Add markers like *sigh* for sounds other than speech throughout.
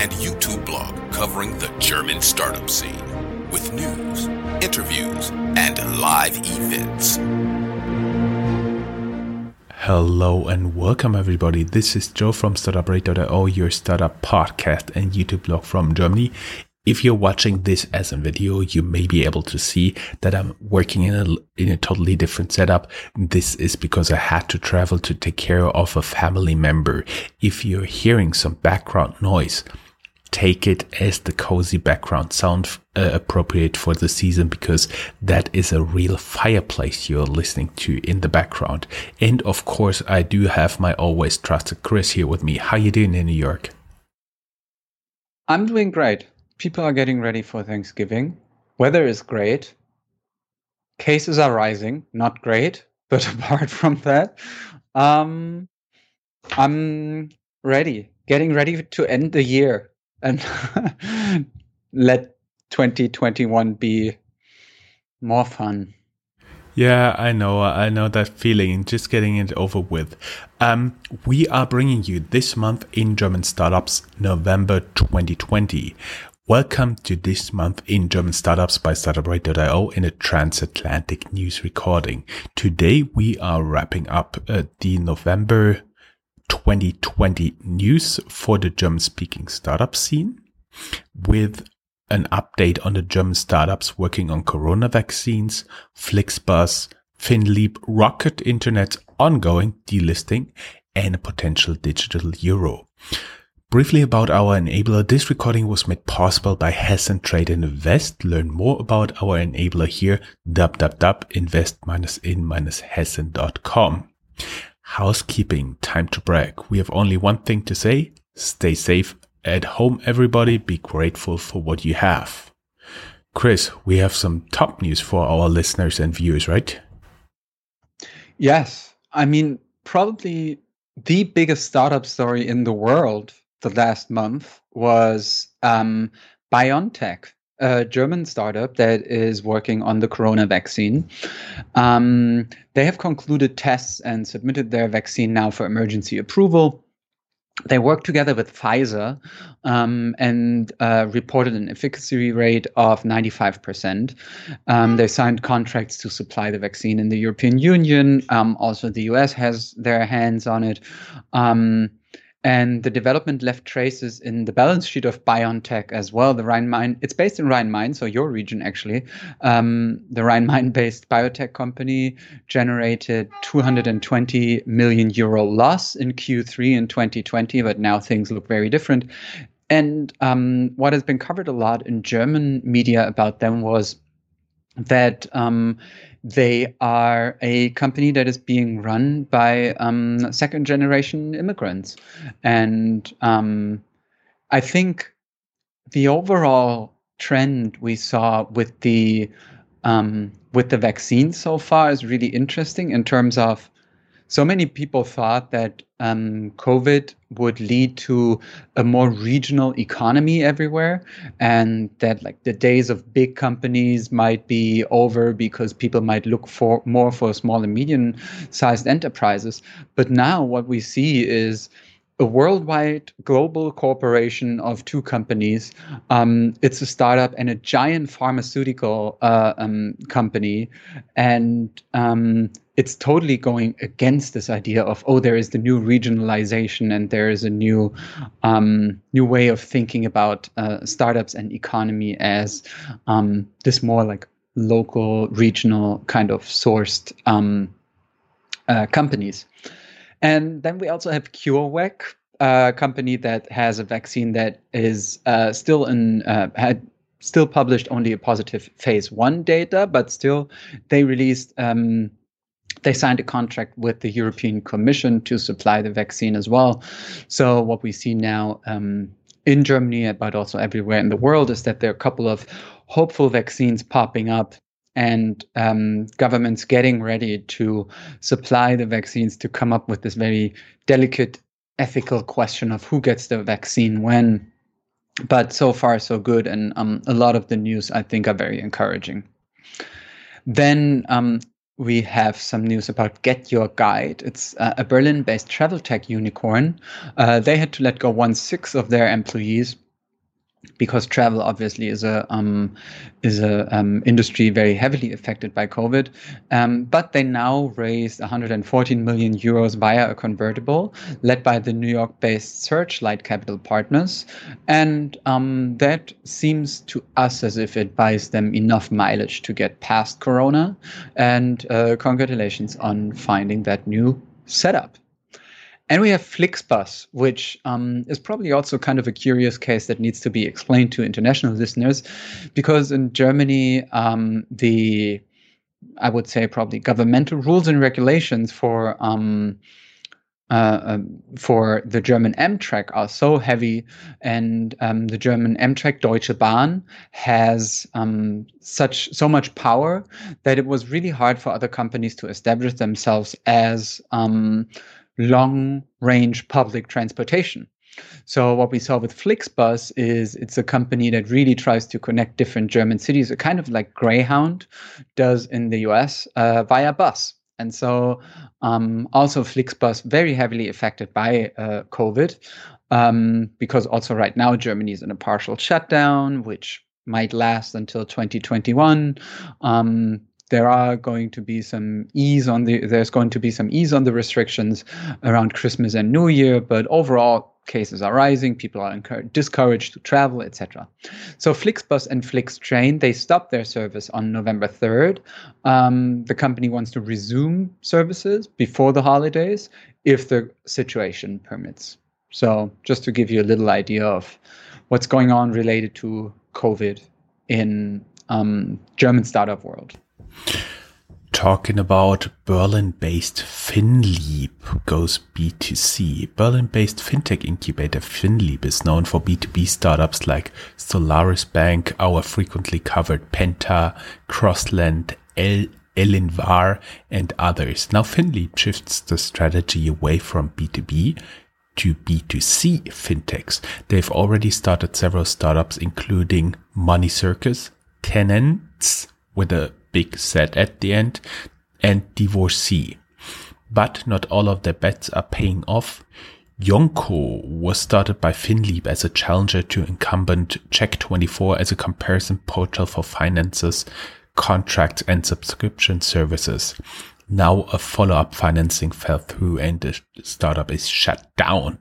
and YouTube blog covering the German startup scene with news, interviews, and live events. Hello and welcome everybody. This is Joe from Startuprad.io, your startup podcast and YouTube blog from Germany. If you're watching this as a video, you may be able to see that I'm working in a, in a totally different setup. This is because I had to travel to take care of a family member. If you're hearing some background noise, take it as the cozy background sound uh, appropriate for the season because that is a real fireplace you're listening to in the background. And of course, I do have my always trusted Chris here with me. How you doing in New York? I'm doing great people are getting ready for Thanksgiving. Weather is great. Cases are rising, not great, but *laughs* apart from that, um, I'm ready, getting ready to end the year and *laughs* let 2021 be more fun. Yeah, I know. I know that feeling. Just getting it over with. Um, we are bringing you this month in German startups, November 2020. Welcome to this month in German Startups by Startuprad.io in a transatlantic news recording. Today we are wrapping up uh, the November 2020 news for the German speaking startup scene with an update on the German startups working on corona vaccines, Flixbus, FinLeap, Rocket Internet's ongoing delisting, and a potential digital euro. Briefly about our enabler, this recording was made possible by Hessen Trade and Invest. Learn more about our enabler here, www.invest-in-hessen.com. Housekeeping, time to brag. We have only one thing to say. Stay safe at home, everybody. Be grateful for what you have. Chris, we have some top news for our listeners and viewers, right? Yes. I mean, probably the biggest startup story in the world the last month was um, BioNTech, a German startup that is working on the corona vaccine. Um, they have concluded tests and submitted their vaccine now for emergency approval. They worked together with Pfizer um, and uh, reported an efficacy rate of 95%. Um, they signed contracts to supply the vaccine in the European Union. Um, also, the US has their hands on it. And the development left traces in the balance sheet of BioNTech as well. The Rhine Main, it's based in Rhine Main, so your region actually. Um, the Rhine Main based biotech company generated 220 million euro loss in Q3 in 2020, but now things look very different. And um, what has been covered a lot in German media about them was that um, they are a company that is being run by um, second generation immigrants. And um, I think the overall trend we saw with the um, with the vaccine so far is really interesting in terms of so many people thought that um, COVID would lead to a more regional economy everywhere, and that like the days of big companies might be over because people might look for more for small and medium-sized enterprises. But now what we see is a worldwide global corporation of two companies. Um, it's a startup and a giant pharmaceutical uh, um, company, and um, it's totally going against this idea of oh, there is the new regionalization and there is a new um, new way of thinking about uh, startups and economy as um, this more like local, regional kind of sourced um, uh, companies. And then we also have CureVac, a company that has a vaccine that is uh, still in uh, had still published only a positive phase one data, but still they released. Um, they signed a contract with the European Commission to supply the vaccine as well. So what we see now um, in Germany, but also everywhere in the world, is that there are a couple of hopeful vaccines popping up and um, governments getting ready to supply the vaccines to come up with this very delicate ethical question of who gets the vaccine when. But so far, so good. And um, a lot of the news, I think, are very encouraging. Then um, we have some news about Get Your Guide. It's uh, a Berlin based travel tech unicorn. Uh, they had to let go one sixth of their employees because travel obviously is a um, is a um, industry very heavily affected by COVID. Um, but they now raised 114 million euros via a convertible led by the New York-based Searchlight Capital Partners, and um, that seems to us as if it buys them enough mileage to get past Corona. And uh, congratulations on finding that new setup. And we have Flixbus, which um, is probably also kind of a curious case that needs to be explained to international listeners, because in Germany, um, the I would say probably governmental rules and regulations for um, uh, um, for the German Amtrak are so heavy, and um, the German Amtrak Deutsche Bahn has um, such so much power that it was really hard for other companies to establish themselves as um, long range public transportation. So what we saw with Flixbus is it's a company that really tries to connect different German cities, a kind of like Greyhound does in the US uh, via bus. And so um, also Flixbus very heavily affected by uh, COVID um, because also right now Germany is in a partial shutdown, which might last until 2021. Um, there are going to be some ease on the there's going to be some ease on the restrictions around Christmas and New Year, but overall cases are rising, people are discouraged to travel, etc. So Flixbus and Flixtrain they stopped their service on November 3rd. Um, the company wants to resume services before the holidays if the situation permits. So just to give you a little idea of what's going on related to COVID in um, German startup world. Talking about Berlin based FinLeap goes B2C. Berlin based fintech incubator FinLeap is known for B2B startups like Solaris Bank, our frequently covered Penta, Crossland, El Elinvar, and others. Now FinLeap shifts the strategy away from B2B to B2C fintechs. They've already started several startups, including Money Circus, Tenants with a big set at the end, and divorcee. But not all of their bets are paying off. Joonko was started by FinLeap as a challenger to incumbent Check24 as a comparison portal for finances, contracts, and subscription services. Now a follow-up financing fell through and the startup is shut down.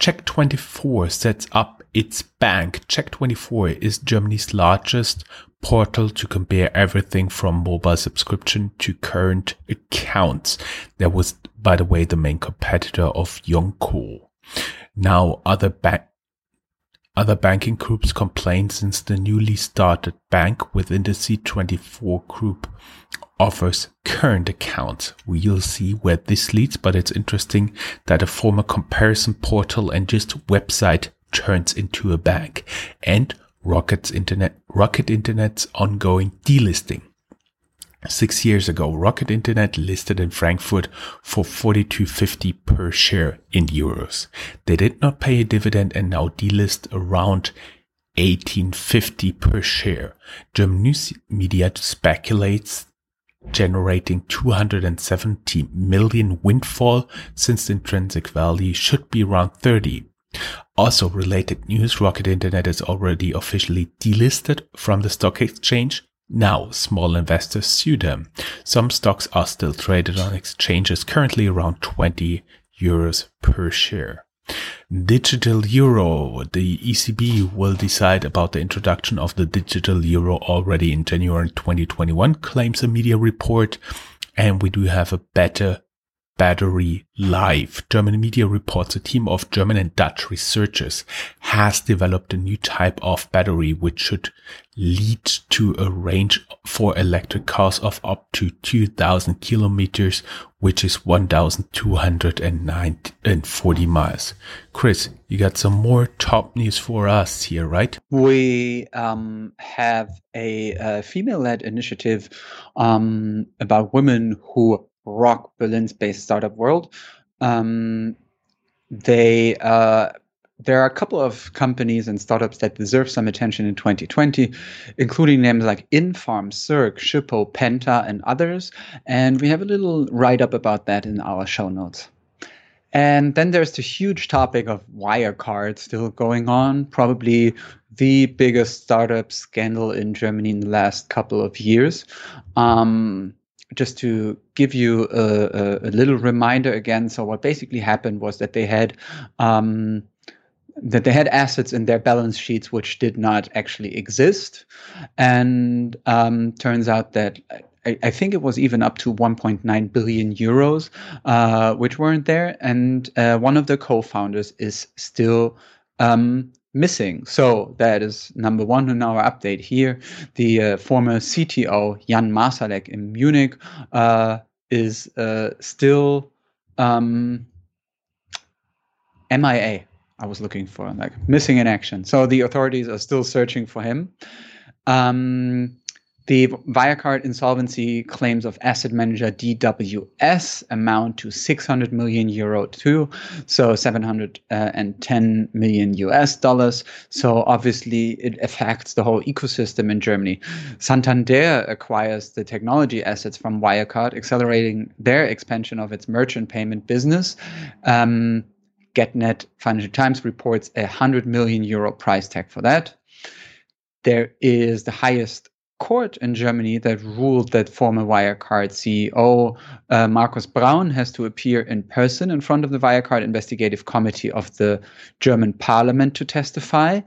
Check24 sets up its bank. Check24 is Germany's largest portal to compare everything from mobile subscription to current accounts. That was, by the way, the main competitor of Joonko. Now, other bank other banking groups complain since the newly started bank within the C24 group offers current accounts. We'll see where this leads, but it's interesting that a former comparison portal and just website turns into a bank. And Rocket's Internet, Rocket Internet's ongoing delisting. Six years ago, Rocket Internet listed in Frankfurt for 42.50 per share in euros. They did not pay a dividend and now delist around 1850 per share. German news media speculates generating 270 million windfall since the intrinsic value should be around 30. Also related news, Rocket Internet is already officially delisted from the stock exchange. Now small investors sue them. Some stocks are still traded on exchanges currently around 20 euros per share. Digital euro. The ECB will decide about the introduction of the digital euro already in January 2021, claims a media report. And we do have a better battery live. German media reports a team of German and Dutch researchers has developed a new type of battery which should lead to a range for electric cars of up to 2000 kilometers, which is 1240 miles. Chris, you got some more top news for us here, right? We um, have a, a female-led initiative um, about women who rock Berlin's based startup world. Um, they uh, there are a couple of companies and startups that deserve some attention in 2020, including names like Infarm, Circ, Shippo, Penta, and others. And we have a little write up about that in our show notes. And then there's the huge topic of Wirecard still going on, probably the biggest startup scandal in Germany in the last couple of years. Um, just to give you a, a, little reminder again, so what basically happened was that they had um, that they had assets in their balance sheets which did not actually exist, and um, turns out that I, I, think it was even up to 1.9 billion euros, uh, which weren't there, and uh, one of the co-founders is still um, missing. So that is number one in our update here. The uh, former CTO Jan Marsalek in Munich uh, is uh, still um, MIA. I was looking for like missing in action. So the authorities are still searching for him. Um, the Wirecard insolvency claims of asset manager DWS amount to 600 million euro too, so 710 million US dollars. So obviously it affects the whole ecosystem in Germany. Santander acquires the technology assets from Wirecard, accelerating their expansion of its merchant payment business. Um, GetNet Financial Times reports a 100 million euro price tag for that. There is the highest court in Germany that ruled that former Wirecard CEO uh, Markus Braun has to appear in person in front of the Wirecard Investigative Committee of the German Parliament to testify.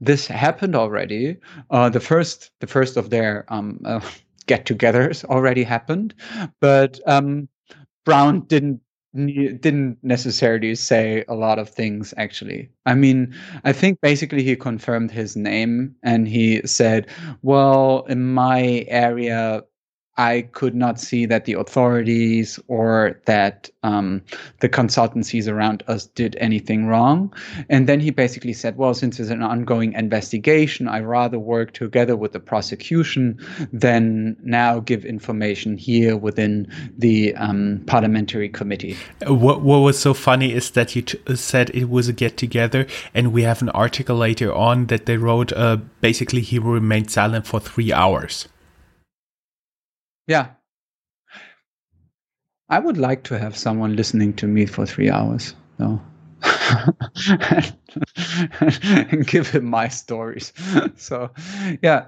This happened already. Uh, the first, the first of their um, uh, *laughs* get-togethers already happened, but um, Braun didn't didn't necessarily say a lot of things actually. I mean i think basically he confirmed his name and he said well in my area I could not see that the authorities or that um, the consultancies around us did anything wrong. And then he basically said, well, since it's an ongoing investigation, I rather work together with the prosecution than now give information here within the um, parliamentary committee. What, what was so funny is that you t- said it was a get together, and we have an article later on that they wrote uh, basically he remained silent for three hours. Yeah. I would like to have someone listening to me for three hours, though. and *laughs* give him my stories. *laughs* so, yeah.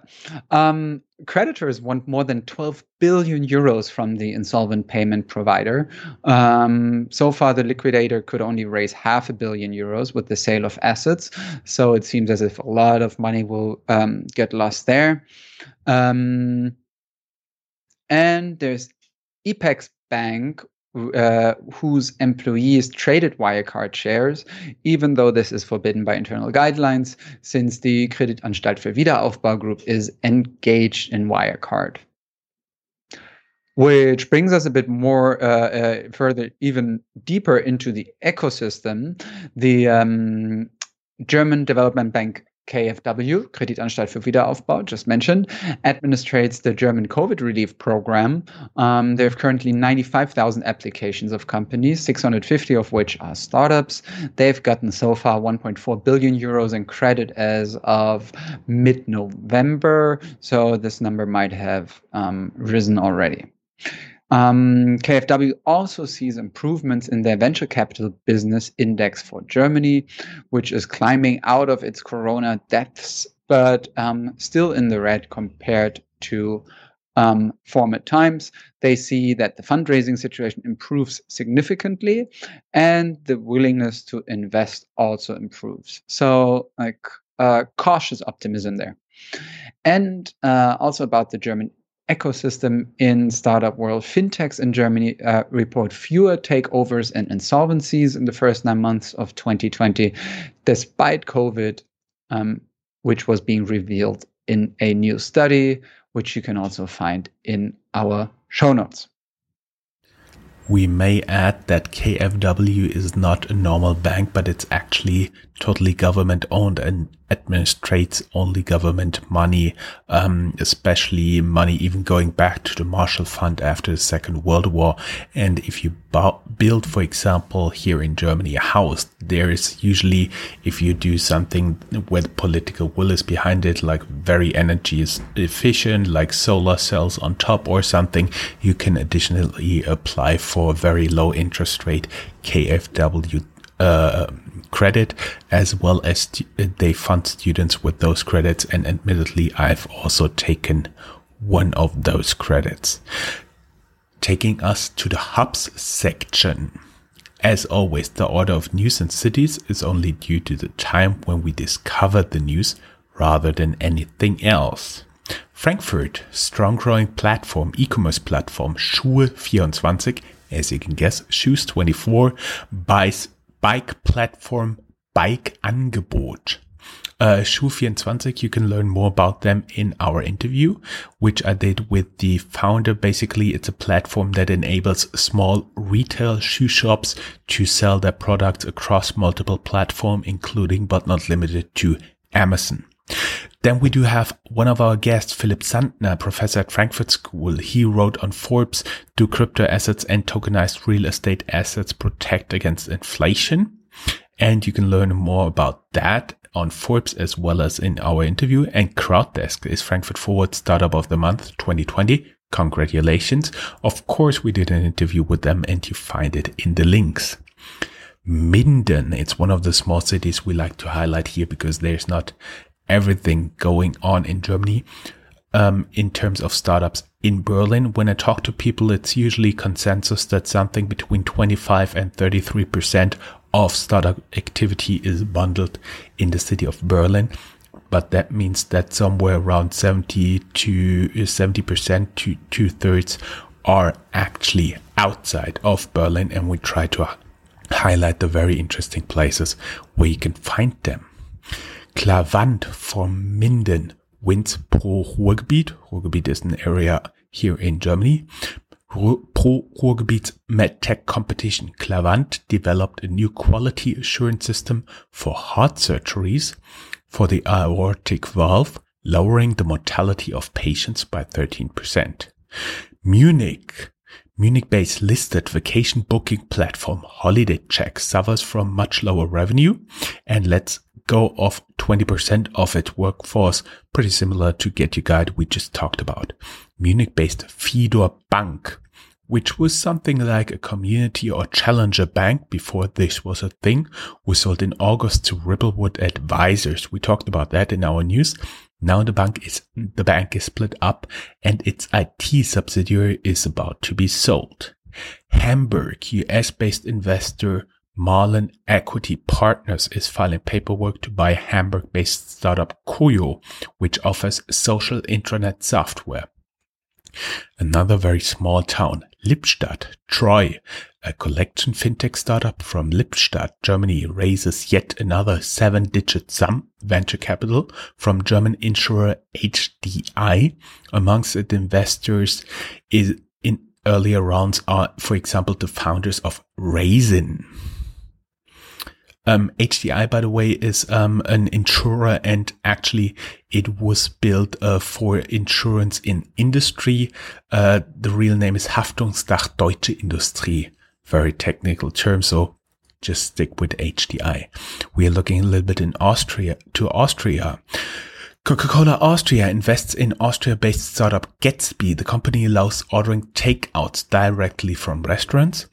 Um, creditors want more than 12 billion euros from the insolvent payment provider. Um, so far, the liquidator could only raise half a billion euros with the sale of assets. So it seems as if a lot of money will um, get lost there. Um, and there's IPEX Bank, uh, whose employees traded Wirecard shares, even though this is forbidden by internal guidelines, since the Kreditanstalt für Wiederaufbau Group is engaged in Wirecard. Which brings us a bit more uh, uh, further, even deeper into the ecosystem. The um, German Development Bank KfW, Kreditanstalt für Wiederaufbau, just mentioned, administrates the German COVID relief program. Um, they have currently 95,000 applications of companies, 650 of which are startups. They've gotten so far 1.4 billion euros in credit as of mid November. So this number might have um, risen already. Um, KfW also sees improvements in their venture capital business index for Germany, which is climbing out of its corona depths, but um, still in the red compared to um, former times. They see that the fundraising situation improves significantly and the willingness to invest also improves. So, like, uh, cautious optimism there. And uh, also about the German ecosystem in startup world. Fintechs in Germany uh, report fewer takeovers and insolvencies in the first nine months of 2020, despite COVID, um, which was being revealed in a new study, which you can also find in our show notes. We may add that KfW is not a normal bank, but it's actually totally government owned and administrates only government money, um, especially money even going back to the Marshall Fund after the Second World War. And if you build, for example, here in Germany, a house, there is usually, if you do something the political will is behind it, like very energy efficient, like solar cells on top or something, you can additionally apply for a very low interest rate KfW uh, credit as well as they fund students with those credits. And admittedly, I've also taken one of those credits. Taking us to the hubs section. As always, the order of news and cities is only due to the time when we discover the news rather than anything else. Frankfurt, strong growing platform, e-commerce platform, Schuhe24, as you can guess, Shoes24 buys bike platform Bike Angebot. Uh, Schuh24, you can learn more about them in our interview, which I did with the founder. Basically, it's a platform that enables small retail shoe shops to sell their products across multiple platforms, including but not limited to Amazon. Then we do have one of our guests, Philipp Sandner, professor at Frankfurt School. He wrote on Forbes, do crypto assets and tokenized real estate assets protect against inflation? And you can learn more about that on Forbes as well as in our interview. And Crowddesk is Frankfurt Forward Startup of the Month 2020. Congratulations. Of course, we did an interview with them and you find it in the links. Minden, it's one of the small cities we like to highlight here because there's not everything going on in Germany um, in terms of startups. In Berlin, when I talk to people, it's usually consensus that something between 25 and 33 percent of startup activity is bundled in the city of Berlin. But that means that somewhere around 70 to 70 percent to two thirds are actually outside of Berlin. And we try to highlight the very interesting places where you can find them. Clavant from Minden wins pro Ruhrgebiet. Ruhrgebiet is an area here in Germany. Pro Ruhrgebiet MedTech competition. Clavant developed a new quality assurance system for heart surgeries for the aortic valve, lowering the mortality of patients by 13%. Munich. Munich-based listed vacation booking platform HolidayCheck suffers from much lower revenue and lets go of 20% of its workforce, pretty similar to Get Your Guide we just talked about. Munich-based Fidor Bank, which was something like a community or challenger bank before this was a thing, was sold in August to Ripplewood Advisors. We talked about that in our news. Now the bank is, the bank is split up and its IT subsidiary is about to be sold. Hamburg, US based investor Marlin Equity Partners is filing paperwork to buy Hamburg-based startup COYO, which offers social intranet software. Another very small town, Lippstadt, Troy, a collection fintech startup from Lippstadt, Germany, raises yet another seven-digit sum venture capital from German insurer HDI. Amongst its investors is in earlier rounds are, for example, the founders of Raisin. Um, HDI, by the way, is um, an insurer, and actually, it was built uh, for insurance in industry. Uh, the real name is Haftungsdach Deutsche Industrie. Very technical term, so just stick with HDI. We are looking a little bit in Austria to Austria. Coca-Cola Austria invests in Austria-based startup Gatsby. The company allows ordering takeouts directly from restaurants.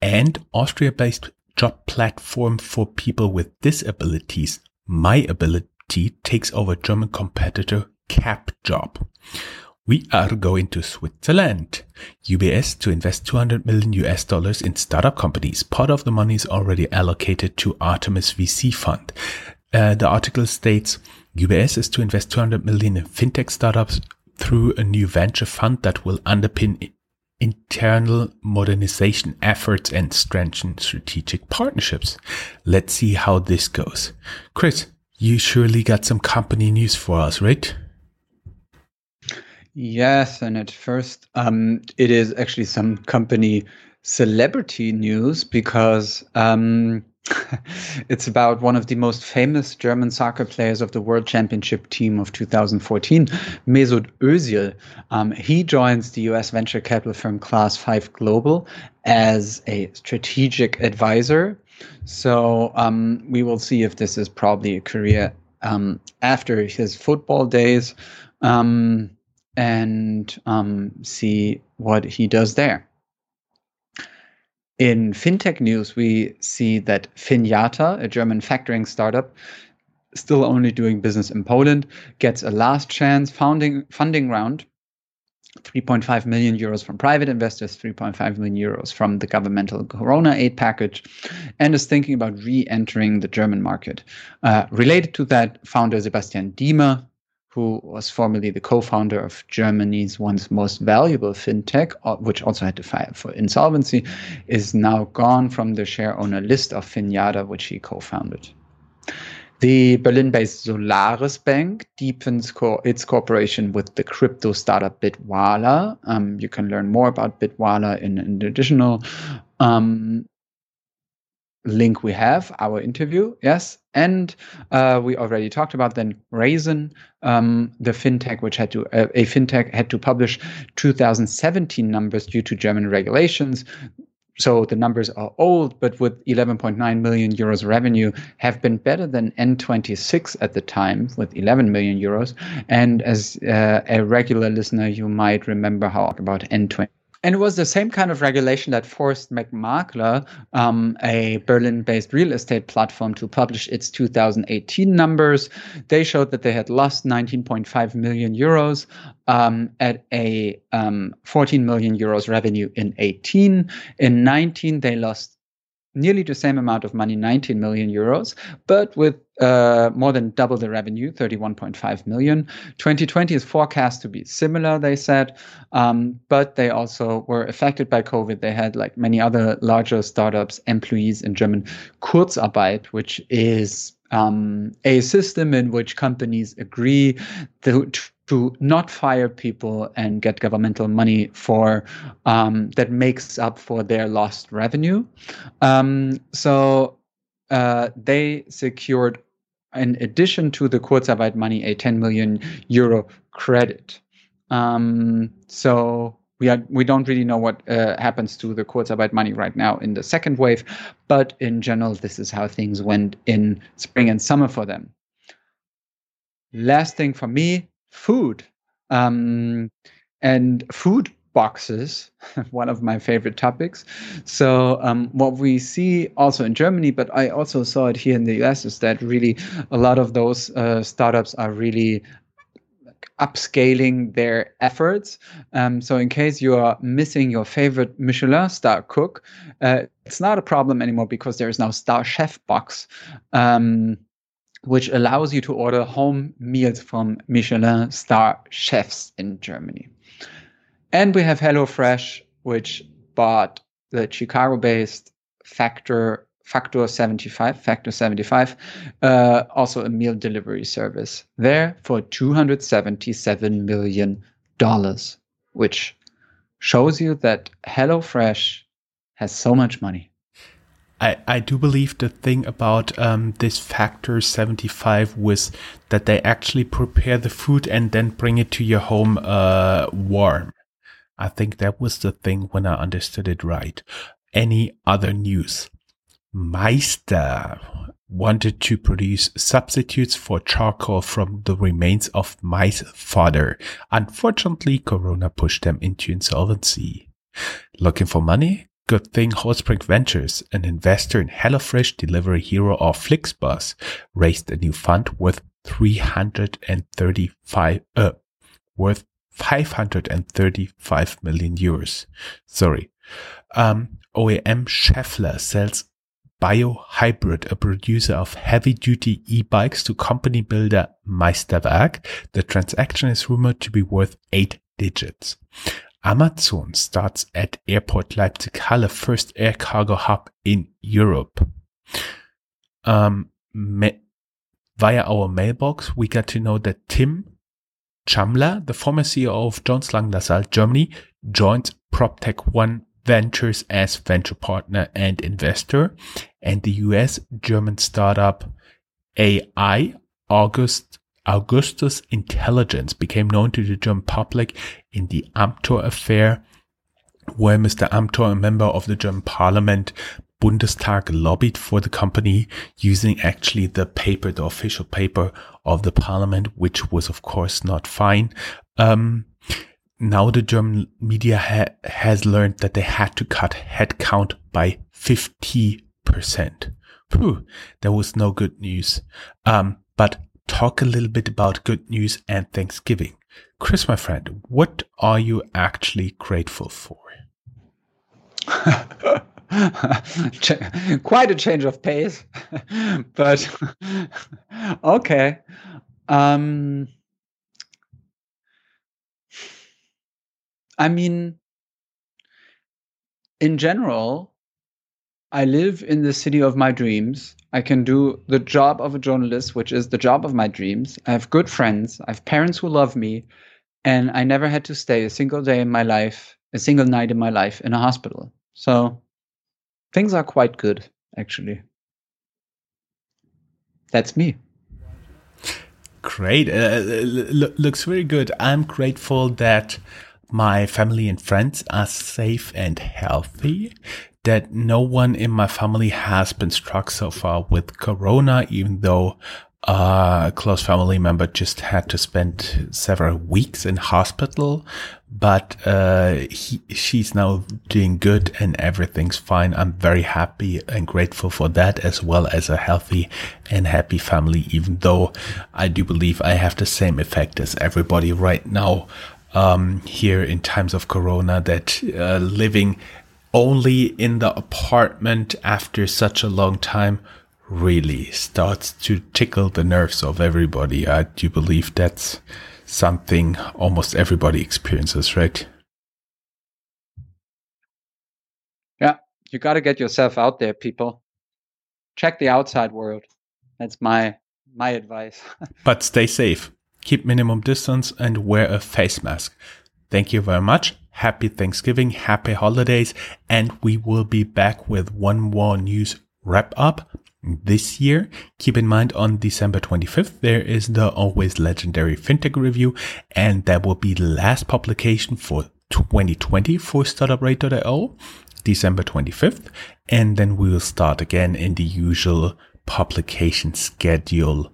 And Austria-based job platform for people with disabilities, My Ability takes over German competitor CapJob. We are going to Switzerland. UBS to invest 200 million US dollars in startup companies. Part of the money is already allocated to Artemis VC fund. Uh, the article states UBS is to invest 200 million in fintech startups through a new venture fund that will underpin internal modernization efforts and strengthen strategic partnerships. Let's see how this goes. Chris, you surely got some company news for us, right? Yes, and at first, um, it is actually some company celebrity news because um, *laughs* it's about one of the most famous German soccer players of the World Championship team of 2014, Mesut Özil. Um, he joins the US venture capital firm Class 5 Global as a strategic advisor. So um, we will see if this is probably a career um, after his football days um, and um, see what he does there. In fintech news, we see that Finiata, a German factoring startup, still only doing business in Poland, gets a last chance founding, funding round 3.5 million euros from private investors, 3.5 million euros from the governmental Corona aid package, and is thinking about re entering the German market. Uh, related to that, founder Sebastian Diemer who was formerly the co-founder of Germany's once most valuable fintech, uh, which also had to file for insolvency, is now gone from the share owner list of Finiata, which he co-founded. The Berlin-based Solaris Bank deepens co- its cooperation with the crypto startup Bitwala. Um, you can learn more about Bitwala in an additional um, link we have, our interview, yes. And uh, we already talked about then Raisin, um, the fintech, which had to, uh, a fintech had to publish 2017 numbers due to German regulations. So the numbers are old, but with 11.9 million euros revenue, have been better than N26 at the time with 11 million euros. And as uh, a regular listener, you might remember how about N20 and it was the same kind of regulation that forced McMakler, um, a Berlin based real estate platform, to publish its 2018 numbers. They showed that they had lost 19.5 million euros um, at a um, 14 million euros revenue in 18. In 19, they lost nearly the same amount of money, 19 million euros, but with uh, more than double the revenue, 31.5 million. 2020 is forecast to be similar, they said, um, but they also were affected by COVID. They had, like many other larger startups, employees in German Kurzarbeit, which is um, a system in which companies agree to, to not fire people and get governmental money for um, that makes up for their lost revenue. Um, so uh, they secured, in addition to the Kurzarbeit money, a 10 million euro credit. Um, so we are we don't really know what uh, happens to the Kurzarbeit money right now in the second wave, but in general, this is how things went in spring and summer for them. Last thing for me, food, um, and food boxes, *laughs* one of my favorite topics. So um, what we see also in Germany, but I also saw it here in the US, is that really a lot of those uh, startups are really upscaling their efforts. Um, so, in case you are missing your favorite Michelin star cook, uh, it's not a problem anymore because there is now Star Chef Box, um, which allows you to order home meals from Michelin star chefs in Germany. And we have HelloFresh, which bought the Chicago based Factor Factor 75, Factor 75, uh, also a meal delivery service there for 277 million dollars, which shows you that HelloFresh has so much money. I, I do believe the thing about um, this factor 75 was that they actually prepare the food and then bring it to your home uh, warm. I think that was the thing when I understood it right. Any other news? Meister wanted to produce substitutes for charcoal from the remains of mice fodder. Unfortunately, Corona pushed them into insolvency. Looking for money? Good thing Holtzbrinck Ventures, an investor in HelloFresh delivery hero of Flixbus, raised a new fund worth 335 uh, worth 535 million euros. Sorry. Um, OEM Schaeffler sells Biohybrid, a producer of heavy-duty e-bikes to company builder Meisterwerk. The transaction is rumored to be worth eight digits. Amazon starts at Airport Leipzig-Halle, first air cargo hub in Europe. Um, via our mailbox, we got to know that Timo Tschammler, the former CEO of Jones Lang LaSalle Germany, joined PropTech One Ventures as venture partner and investor, and the US German startup AI August Augustus Intelligence became known to the German public in the Amthor affair, where Mr. Amthor, a member of the German parliament, Bundestag lobbied for the company using actually the paper, the official paper of the parliament, which was of course not fine. Um, now the German media ha- has learned that they had to cut headcount by 50%. Phew, that was no good news. Um, but talk a little bit about good news and Thanksgiving. Chris, my friend, what are you actually grateful for? *laughs* Quite a change of pace, *laughs* but *laughs* okay. Um, I mean, in general, I live in the city of my dreams. I can do the job of a journalist, which is the job of my dreams. I have good friends. I have parents who love me. And I never had to stay a single day in my life, a single night in my life in a hospital. So things are quite good, actually. That's me. Great. Uh, looks very good. I'm grateful that my family and friends are safe and healthy, that no one in my family has been struck so far with corona, even though a close family member just had to spend several weeks in hospital, but uh, he, she's now doing good and everything's fine. I'm very happy and grateful for that, as well as a healthy and happy family, even though I do believe I have the same effect as everybody right now um, here in times of Corona that uh, living only in the apartment after such a long time really starts to tickle the nerves of everybody. I do believe that's something almost everybody experiences, right? Yeah, you got to get yourself out there, people. Check the outside world. That's my my advice. *laughs* but stay safe keep minimum distance, and wear a face mask. Thank you very much. Happy Thanksgiving, happy holidays, and we will be back with one more news wrap up this year. Keep in mind on December 25th, there is the always legendary FinTech review, and that will be the last publication for 2020 for startuprad.io, December 25th. And then we will start again in the usual publication schedule.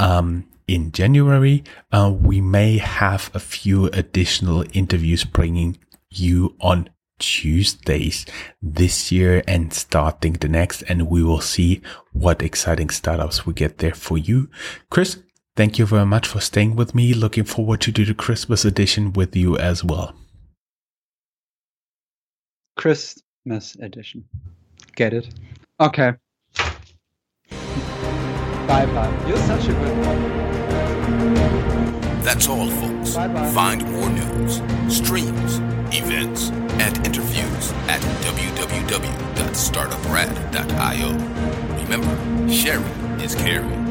Um, in January. Uh, we may have a few additional interviews bringing you on Tuesdays this year and starting the next, and we will see what exciting startups we get there for you. Chris, thank you very much for staying with me. Looking forward to do the Christmas edition with you as well. Christmas edition. Get it? Okay. Bye bye. You're such a good one. That's all, folks. Bye-bye. Find more news, streams, events, and interviews at www.startuprad.io. Remember, sharing is caring.